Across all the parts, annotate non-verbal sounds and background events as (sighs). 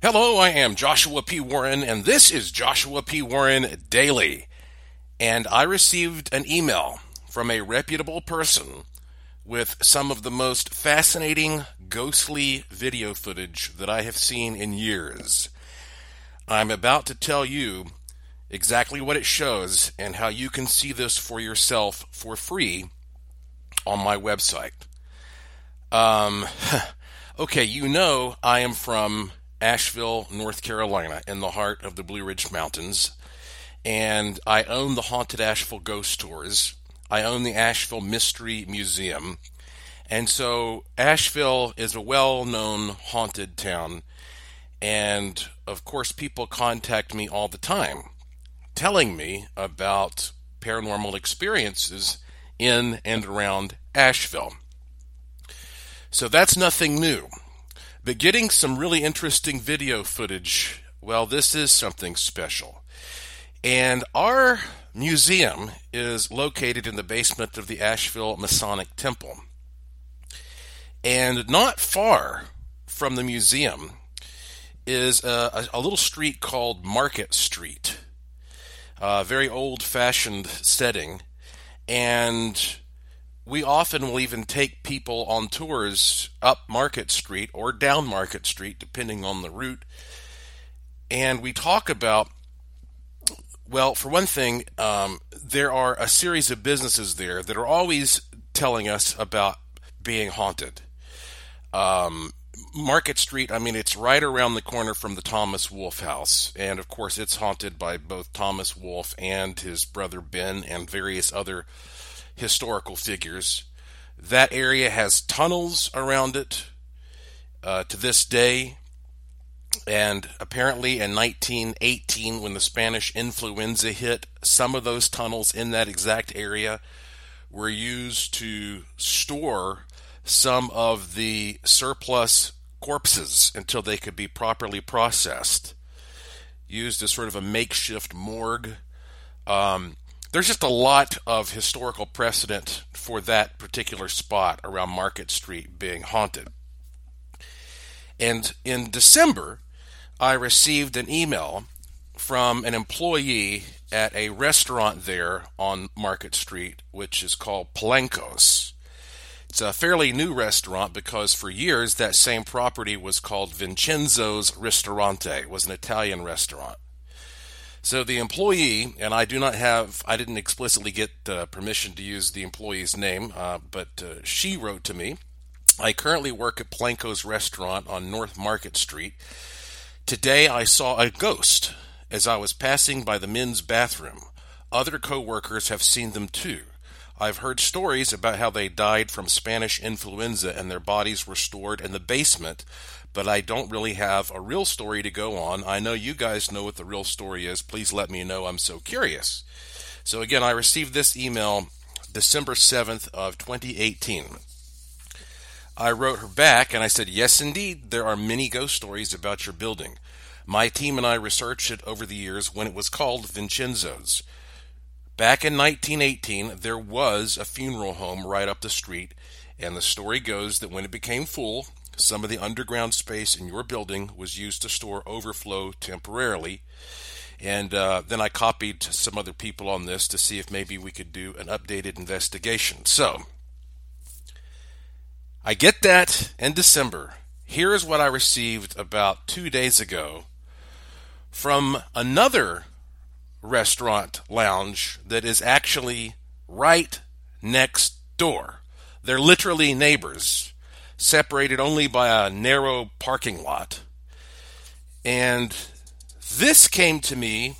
Hello, I am Joshua P. Warren, and this is Joshua P. Warren Daily. And I received an email from a reputable person with some of the most fascinating, ghostly video footage that I have seen in years. I'm about to tell you exactly what it shows and how you can see this for yourself for free on my website. Um, (laughs) okay, you know I am from Asheville, North Carolina, in the heart of the Blue Ridge Mountains. And I own the Haunted Asheville Ghost Tours. I own the Asheville Mystery Museum. And so Asheville is a well known haunted town. And of course, people contact me all the time telling me about paranormal experiences in and around Asheville. So that's nothing new. But getting some really interesting video footage, well, this is something special. And our museum is located in the basement of the Asheville Masonic Temple. And not far from the museum is a, a little street called Market Street, a very old fashioned setting. And we often will even take people on tours up Market Street or down Market Street, depending on the route. And we talk about, well, for one thing, um, there are a series of businesses there that are always telling us about being haunted. Um, Market Street, I mean, it's right around the corner from the Thomas Wolfe house. And of course, it's haunted by both Thomas Wolfe and his brother Ben and various other historical figures. That area has tunnels around it uh, to this day. And apparently, in 1918, when the Spanish influenza hit, some of those tunnels in that exact area were used to store some of the surplus corpses until they could be properly processed. Used as sort of a makeshift morgue. Um, there's just a lot of historical precedent for that particular spot around Market Street being haunted. And in December, I received an email from an employee at a restaurant there on Market Street, which is called Palencos. It's a fairly new restaurant because for years that same property was called Vincenzo's Ristorante. Was an Italian restaurant. So the employee, and I do not have, I didn't explicitly get uh, permission to use the employee's name, uh, but uh, she wrote to me. I currently work at Planko's restaurant on North Market Street. Today I saw a ghost as I was passing by the men's bathroom. Other coworkers have seen them too. I've heard stories about how they died from Spanish influenza and their bodies were stored in the basement but I don't really have a real story to go on. I know you guys know what the real story is. Please let me know. I'm so curious. So again, I received this email December 7th of 2018. I wrote her back and I said, "Yes, indeed, there are many ghost stories about your building. My team and I researched it over the years when it was called Vincenzo's. Back in 1918, there was a funeral home right up the street, and the story goes that when it became full, some of the underground space in your building was used to store overflow temporarily. And uh, then I copied some other people on this to see if maybe we could do an updated investigation. So, I get that in December. Here is what I received about two days ago from another restaurant lounge that is actually right next door. They're literally neighbors separated only by a narrow parking lot. And this came to me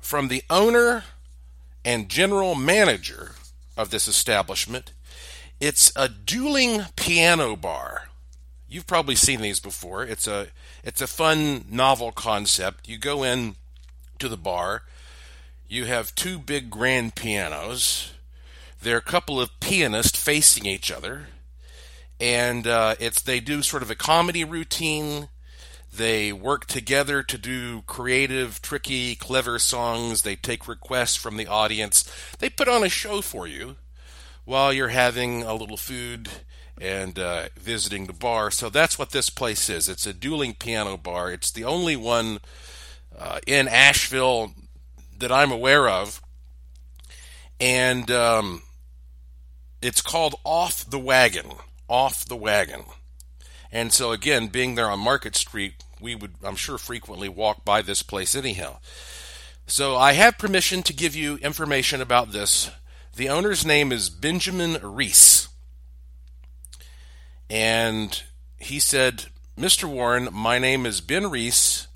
from the owner and general manager of this establishment. It's a dueling piano bar. You've probably seen these before. It's a it's a fun novel concept. You go in to the bar, you have two big grand pianos. There are a couple of pianists facing each other and uh, it's they do sort of a comedy routine. They work together to do creative, tricky, clever songs. They take requests from the audience. They put on a show for you while you're having a little food and uh, visiting the bar. So that's what this place is. It's a dueling piano bar. It's the only one uh, in Asheville that I'm aware of, and um, it's called Off the Wagon. Off the Wagon. And so again, being there on Market Street, we would, I'm sure, frequently walk by this place anyhow. So I have permission to give you information about this. The owner's name is Benjamin Reese. And he said, Mr. Warren, my name is Ben Reese.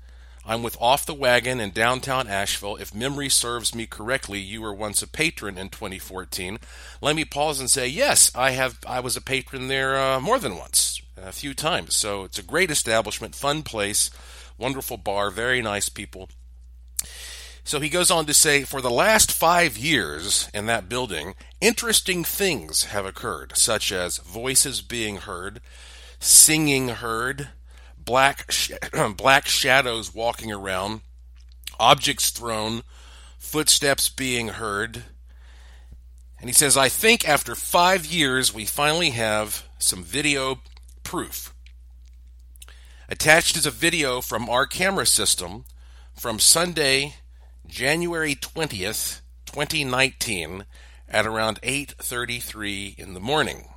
I'm with Off the Wagon in downtown Asheville. If memory serves me correctly, you were once a patron in 2014. Let me pause and say, yes, I have. I was a patron there uh, more than once, a few times. So it's a great establishment, fun place, wonderful bar, very nice people. So he goes on to say, for the last five years in that building, interesting things have occurred, such as voices being heard, singing heard, black sh- (clears throat) black shadows walking around, objects thrown, footsteps being heard. And he says, I think after five years, we finally have some video proof. Attached is a video from our camera system from Sunday, January 20th, 2019 at around 8:33 in the morning.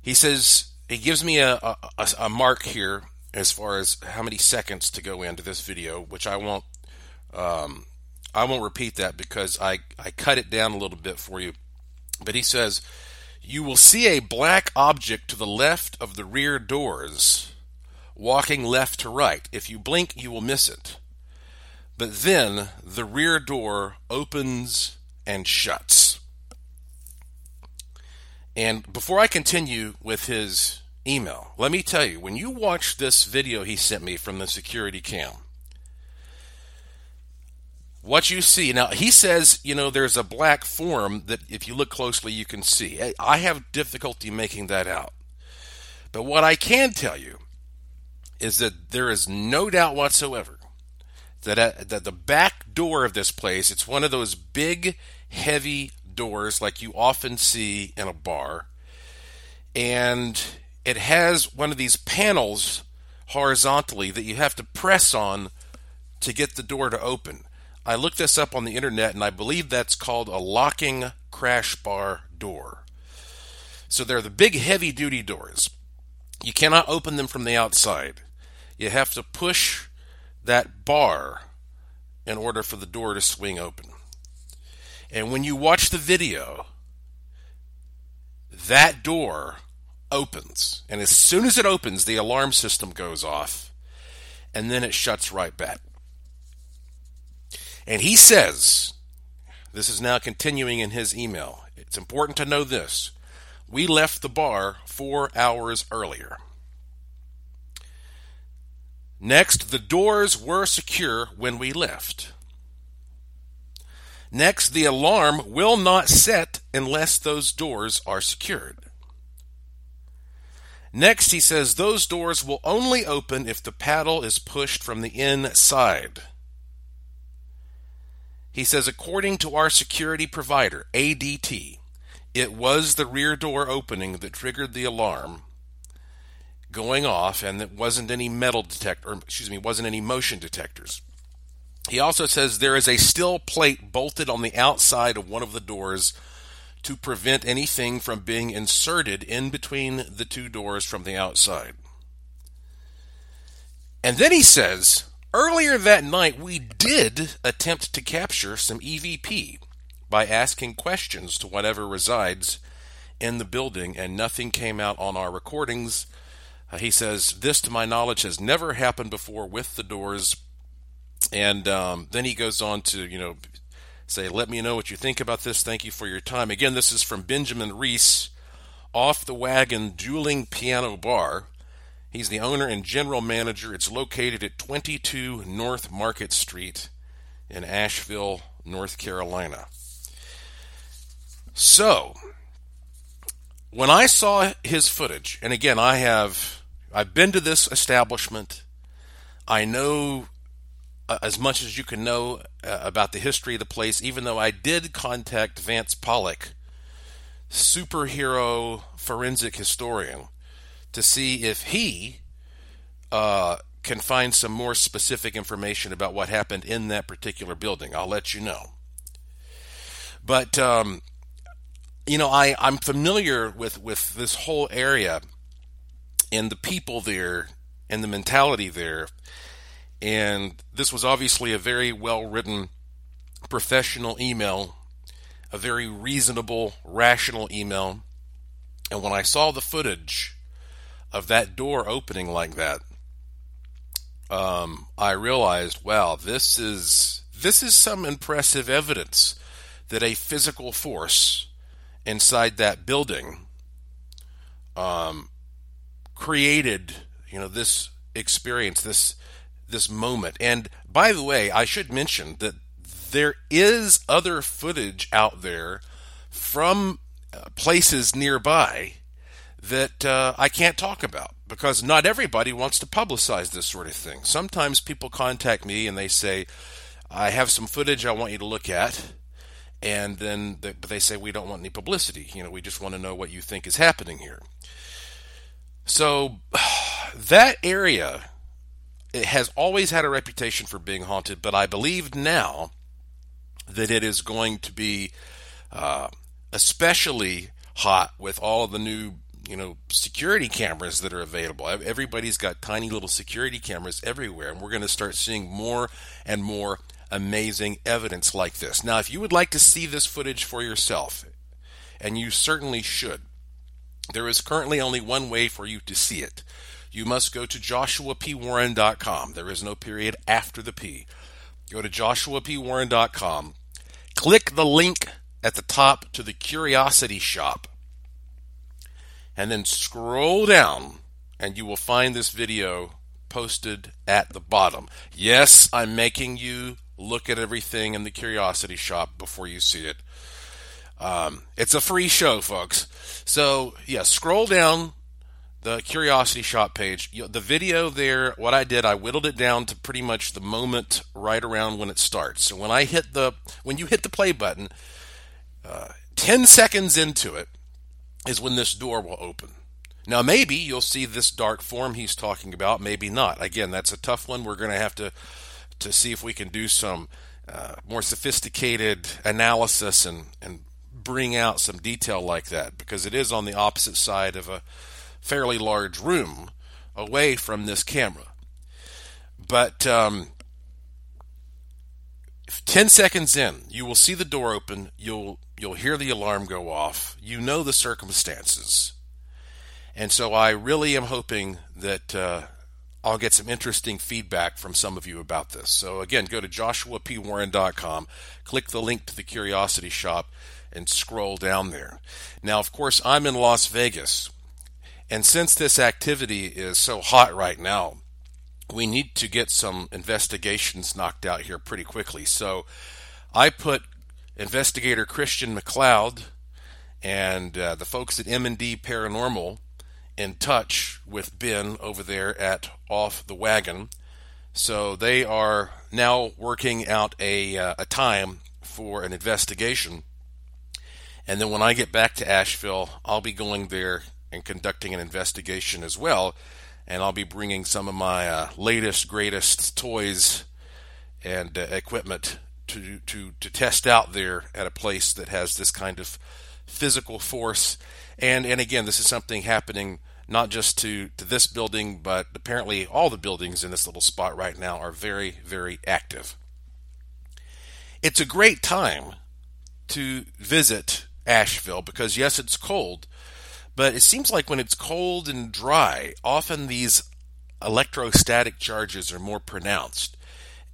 He says he gives me a, a, a, mark here as far as how many seconds to go into this video, which I won't um, I won't repeat that because I, I cut it down a little bit for you. But he says, You will see a black object to the left of the rear doors, walking left to right. If you blink, you will miss it. But then the rear door opens and shuts. And before I continue with his email, let me tell you when you watch this video he sent me from the security cam, what you see now, he says, you know, there's a black form that if you look closely, you can see. I have difficulty making that out. But what I can tell you is that there is no doubt whatsoever that at, that the back door of this place, it's one of those big, heavy doors like you often see in a bar, and it has one of these panels horizontally that you have to press on to get the door to open. I looked this up on the internet and I believe that's called a locking crash bar door. So they're the big heavy duty doors. You cannot open them from the outside. You have to push that bar in order for the door to swing open. And when you watch the video, that door opens. And as soon as it opens, the alarm system goes off. And then it shuts right back. And he says, this is now continuing in his email. It's important to know this. We left the bar four hours earlier. Next, the doors were secure when we left. Next, the alarm will not set unless those doors are secured. Next, he says those doors will only open if the paddle is pushed from the inside. He says, according to our security provider, ADT, it was the rear door opening that triggered the alarm, going off and it wasn't any metal detector, or excuse me, wasn't any motion detectors. He also says there is a steel plate bolted on the outside of one of the doors to prevent anything from being inserted in between the two doors from the outside. And then he says, earlier that night we did attempt to capture some EVP by asking questions to whatever resides in the building, and nothing came out on our recordings uh, he says, This, to my knowledge, has never happened before with the doors. And um, then he goes on to, you know, say, Let me know what you think about this. Thank you for your time. Again, this is from Benjamin Reese, Off the Wagon Dueling Piano Bar. He's the owner and general manager. It's located at 22 North Market Street in Asheville, North Carolina. So, when I saw his footage, and again, I have I've been to this establishment. I know uh, as much as you can know uh, about the history of the place, even though I did contact Vance Pollock superhero forensic historian to see if he uh, can find some more specific information about what happened in that particular building. I'll let you know. But um, you know, I I'm familiar with with this whole area and the people there and the mentality there. And this was obviously a very well written professional email, a very reasonable, rational email. And when I saw the footage of that door opening like that, um, I realized, wow, this is this is some impressive evidence that a physical force inside that building um, created, you know, this experience, this this moment. And by the way, I should mention that there is other footage out there from uh, places nearby that uh, I can't talk about because not everybody wants to publicize this sort of thing. Sometimes people contact me and they say, I have some footage I want you to look at. And then they, they say, We don't want any publicity. You know, we just want to know what you think is happening here. So (sighs) that area it has always had a reputation for being haunted, but I believe now that it is going to be uh, especially hot with all the new you know security cameras that are available. Everybody's got tiny little security cameras everywhere and we're going to start seeing more and more amazing evidence like this. Now if you would like to see this footage for yourself and you certainly should there is currently only one way for you to see it you must go to joshuapwarren.com there is no period after the p go to joshuapwarren.com click the link at the top to the curiosity shop and then scroll down and you will find this video posted at the bottom. Yes, I'm making you look at everything in the Curiosity Shop before you see it. Um, it's a free show, folks. So, yeah, scroll down the Curiosity Shop page. The video there, what I did, I whittled it down to pretty much the moment right around when it starts. So when I hit the, when you hit the play button, uh, 10 seconds into it, is when this door will open. Now, maybe you'll see this dark form he's talking about, maybe not. Again, that's a tough one. We're going to have to to see if we can do some uh, more sophisticated analysis and and bring out some detail like that because it is on the opposite side of a fairly large room away from this camera. But um, 10 seconds in, you will see the door open. You'll you'll hear the alarm go off. You know the circumstances. And so I really am hoping that uh, I'll get some interesting feedback from some of you about this. So again, go to joshuapwarren.com, click the link to the Curiosity Shop, and scroll down there. Now, of course, I'm in Las Vegas. And since this activity is so hot right now, we need to get some investigations knocked out here pretty quickly. So I put investigator Christian McLeod and uh, the folks at M&D Paranormal in touch with Ben over there at Off the Wagon. So they are now working out a, uh, a time for an investigation. And then when I get back to Asheville, I'll be going there and conducting an investigation as well and I'll be bringing some of my uh, latest, greatest toys and uh, equipment to, to, to test out there at a place that has this kind of physical force. And, and again, this is something happening not just to, to this building, but apparently all the buildings in this little spot right now are very, very active. It's a great time to visit Asheville because, yes, it's cold, but it seems like when it's cold and dry, often these electrostatic charges are more pronounced.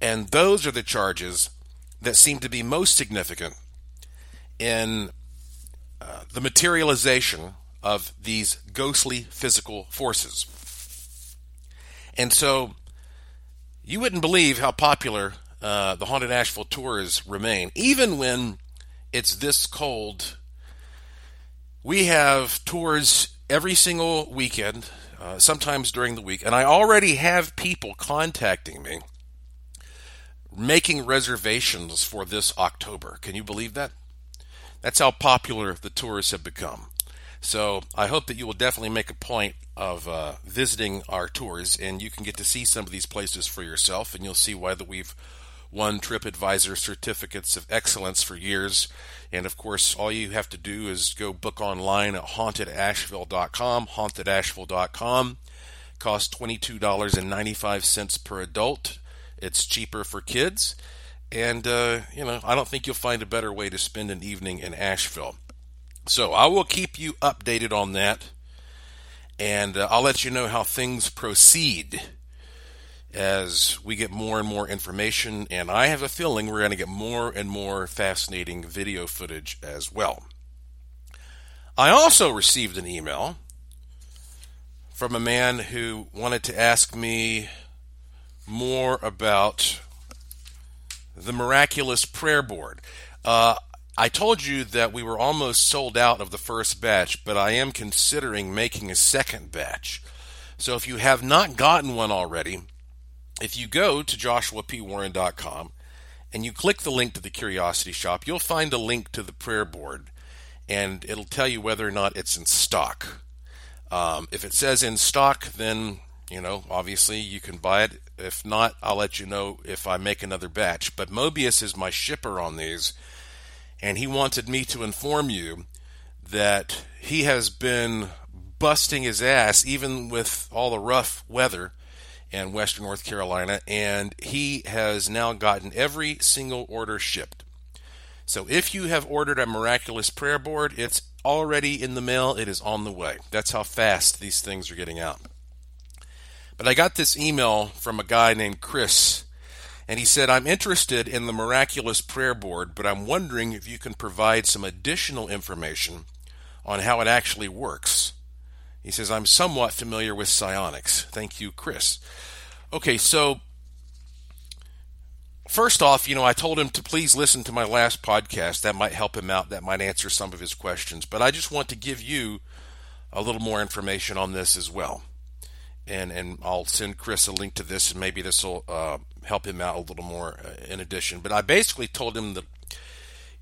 And those are the charges that seem to be most significant in uh, the materialization of these ghostly physical forces. And so you wouldn't believe how popular uh, the Haunted Asheville tours remain, even when it's this cold we have tours every single weekend, uh, sometimes during the week, and I already have people contacting me making reservations for this October. Can you believe that? That's how popular the tours have become. So I hope that you will definitely make a point of uh, visiting our tours, and you can get to see some of these places for yourself, and you'll see why that we've won TripAdvisor certificates of excellence for years. And of course, all you have to do is go book online at hauntedasheville.com, hauntedasheville.com. Costs $22.95 per adult. It's cheaper for kids. And, uh, you know, I don't think you'll find a better way to spend an evening in Asheville. So I will keep you updated on that. And uh, I'll let you know how things proceed as we get more and more information. And I have a feeling we're going to get more and more fascinating video footage as well. I also received an email from a man who wanted to ask me more about the miraculous prayer board. Uh, I told you that we were almost sold out of the first batch, but I am considering making a second batch. So if you have not gotten one already, if you go to joshuapwarren.com and you click the link to the Curiosity Shop, you'll find a link to the prayer board, and it'll tell you whether or not it's in stock. Um, if it says in stock, then you know, obviously you can buy it. If not, I'll let you know if I make another batch. But Mobius is my shipper on these, and he wanted me to inform you that he has been busting his ass, even with all the rough weather in Western North Carolina, and he has now gotten every single order shipped. So if you have ordered a miraculous prayer board, it's already in the mail, it is on the way. That's how fast these things are getting out. But I got this email from a guy named Chris, and he said, I'm interested in the miraculous prayer board, but I'm wondering if you can provide some additional information on how it actually works. He says, I'm somewhat familiar with psionics. Thank you, Chris. Okay, so first off, you know, I told him to please listen to my last podcast. That might help him out. That might answer some of his questions. But I just want to give you a little more information on this as well and and I'll send Chris a link to this, and maybe this will uh, help him out a little more uh, in addition. But I basically told him that,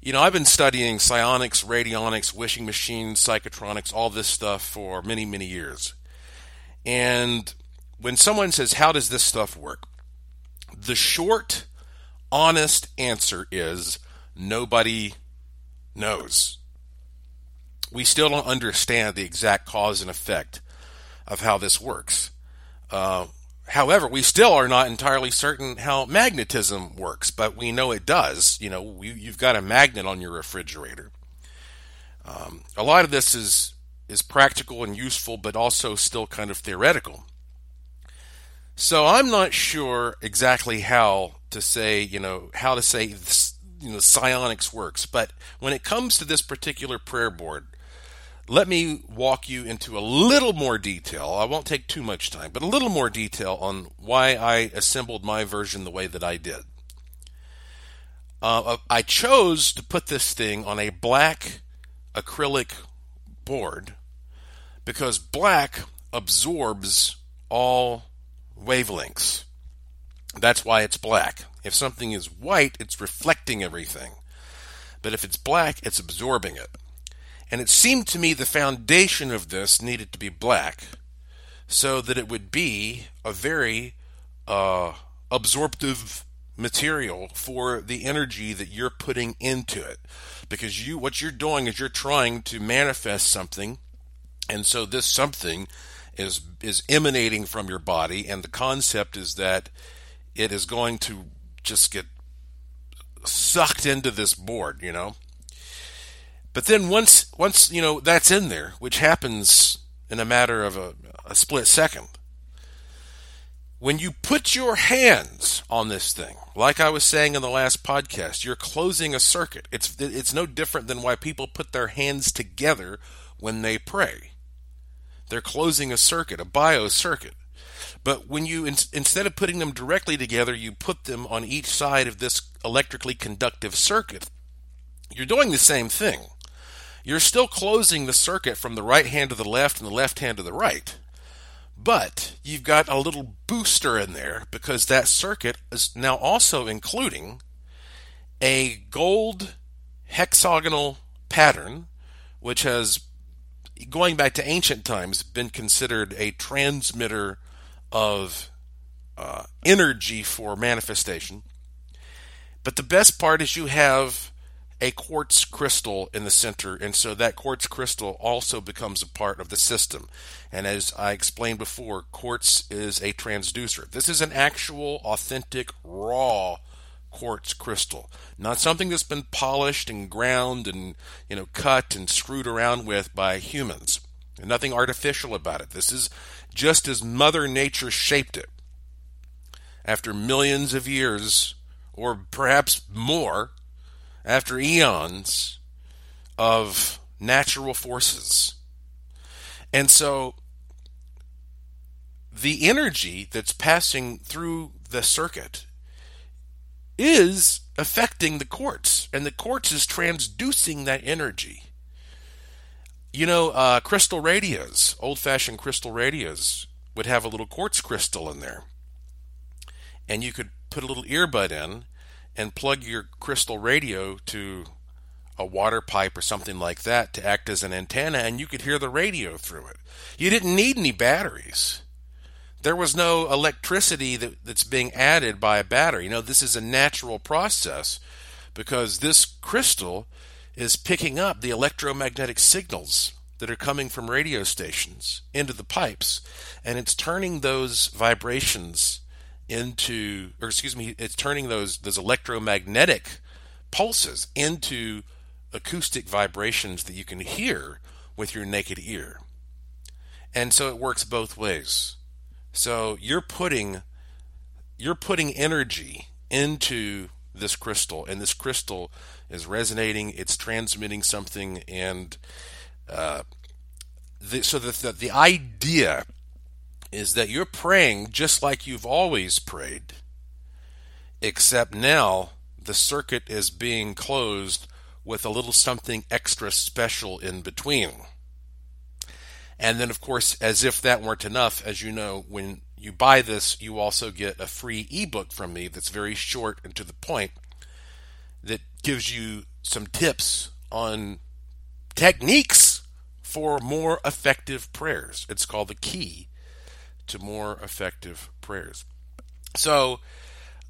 you know, I've been studying psionics, radionics, wishing machines, psychotronics, all this stuff for many many years, and when someone says, "How does this stuff work?" the short, honest answer is nobody knows. We still don't understand the exact cause and effect of how this works. Uh, however, we still are not entirely certain how magnetism works, but we know it does. You know, we, you've got a magnet on your refrigerator. Um, a lot of this is is practical and useful, but also still kind of theoretical. So I'm not sure exactly how to say, you know, how to say, you know, psionics works. But when it comes to this particular prayer board, let me walk you into a little more detail. I won't take too much time, but a little more detail on why I assembled my version the way that I did. Uh, I chose to put this thing on a black acrylic board because black absorbs all wavelengths. That's why it's black. If something is white, it's reflecting everything. But if it's black, it's absorbing it. And it seemed to me the foundation of this needed to be black so that it would be a very uh, absorptive material for the energy that you're putting into it. Because you what you're doing is you're trying to manifest something. And so this something is is emanating from your body. And the concept is that it is going to just get sucked into this board you know but then once once you know that's in there, which happens in a matter of a, a split second, when you put your hands on this thing, like I was saying in the last podcast, you're closing a circuit. It's it's no different than why people put their hands together when they pray. They're closing a circuit, a bio circuit. But when you in, instead of putting them directly together, you put them on each side of this electrically conductive circuit. You're doing the same thing you're still closing the circuit from the right hand to the left and the left hand to the right. But you've got a little booster in there because that circuit is now also including a gold hexagonal pattern, which has, going back to ancient times, been considered a transmitter of uh, energy for manifestation. But the best part is you have a quartz crystal in the center, and so that quartz crystal also becomes a part of the system. And as I explained before, quartz is a transducer. This is an actual, authentic, raw quartz crystal, not something that's been polished and ground and you know cut and screwed around with by humans. And nothing artificial about it. This is just as Mother Nature shaped it. After millions of years, or perhaps more, after eons of natural forces. And so the energy that's passing through the circuit is affecting the quartz, and the quartz is transducing that energy. You know, uh, crystal radios, old fashioned crystal radios, would have a little quartz crystal in there. And you could put a little earbud in and plug your crystal radio to a water pipe or something like that to act as an antenna, and you could hear the radio through it. You didn't need any batteries. There was no electricity that, that's being added by a battery. You know, this is a natural process because this crystal is picking up the electromagnetic signals that are coming from radio stations into the pipes, and it's turning those vibrations into, or excuse me, it's turning those those electromagnetic pulses into acoustic vibrations that you can hear with your naked ear. And so it works both ways. So you're putting you're putting energy into this crystal, and this crystal is resonating. It's transmitting something, and uh, the, so the, the the idea is that you're praying just like you've always prayed, except now the circuit is being closed with a little something extra special in between. And then, of course, as if that weren't enough, as you know, when you buy this, you also get a free ebook from me that's very short and to the point that gives you some tips on techniques for more effective prayers. It's called The Key to More Effective Prayers. So,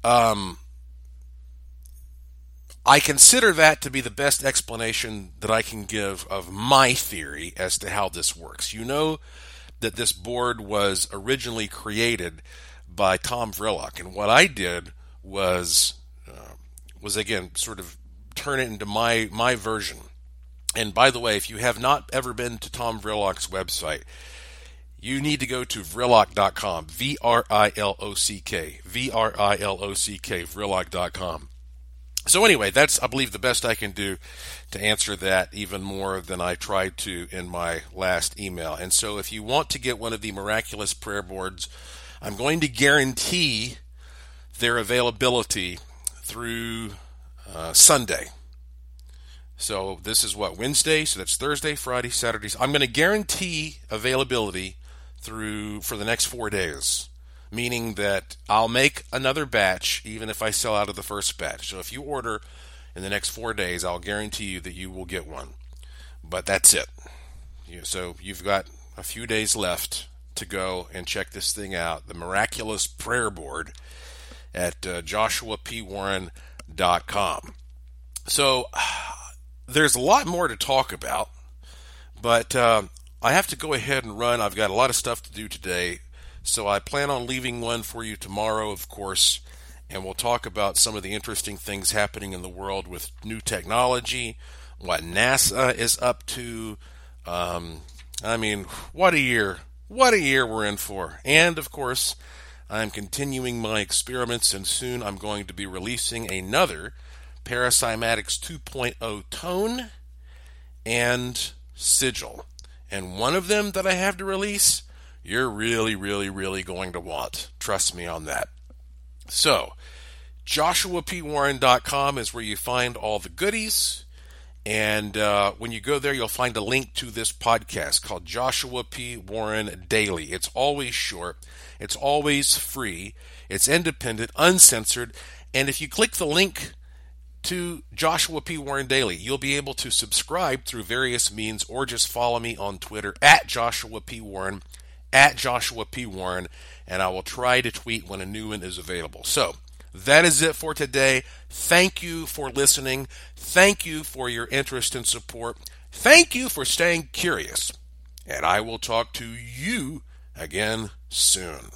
um, I consider that to be the best explanation that I can give of my theory as to how this works. You know that this board was originally created by Tom Vrillock, and what I did was uh, was again sort of turn it into my my version. And by the way, if you have not ever been to Tom Vrillock's website, you need to go to vrillock.com, V R I L O C K, V R I L O C K, vrillock.com. So anyway, that's I believe the best I can do to answer that even more than I tried to in my last email. And so if you want to get one of the miraculous prayer boards, I'm going to guarantee their availability through uh, Sunday. So this is what Wednesday, so that's Thursday, Friday, Saturday. I'm going to guarantee availability through for the next 4 days meaning that I'll make another batch even if I sell out of the first batch. So if you order in the next four days, I'll guarantee you that you will get one. But that's it. So you've got a few days left to go and check this thing out the miraculous prayer board at uh, joshuapwarren.com. So (sighs) there's a lot more to talk about, but uh, I have to go ahead and run. I've got a lot of stuff to do today. So I plan on leaving one for you tomorrow, of course, and we'll talk about some of the interesting things happening in the world with new technology, what NASA is up to. Um, I mean, what a year! What a year we're in for. And of course, I'm continuing my experiments, and soon I'm going to be releasing another Paracymatics 2.0 tone and sigil. And one of them that I have to release you're really, really, really going to want. Trust me on that. So, joshuapwarren.com is where you find all the goodies. And uh, when you go there, you'll find a link to this podcast called Joshua P. Warren Daily. It's always short, it's always free, it's independent, uncensored. And if you click the link to Joshua P. Warren Daily. You'll be able to subscribe through various means or just follow me on Twitter at Joshua P. Warren, at Joshua P. Warren, and I will try to tweet when a new one is available. So, that is it for today. Thank you for listening. Thank you for your interest and support. Thank you for staying curious. And I will talk to you again soon.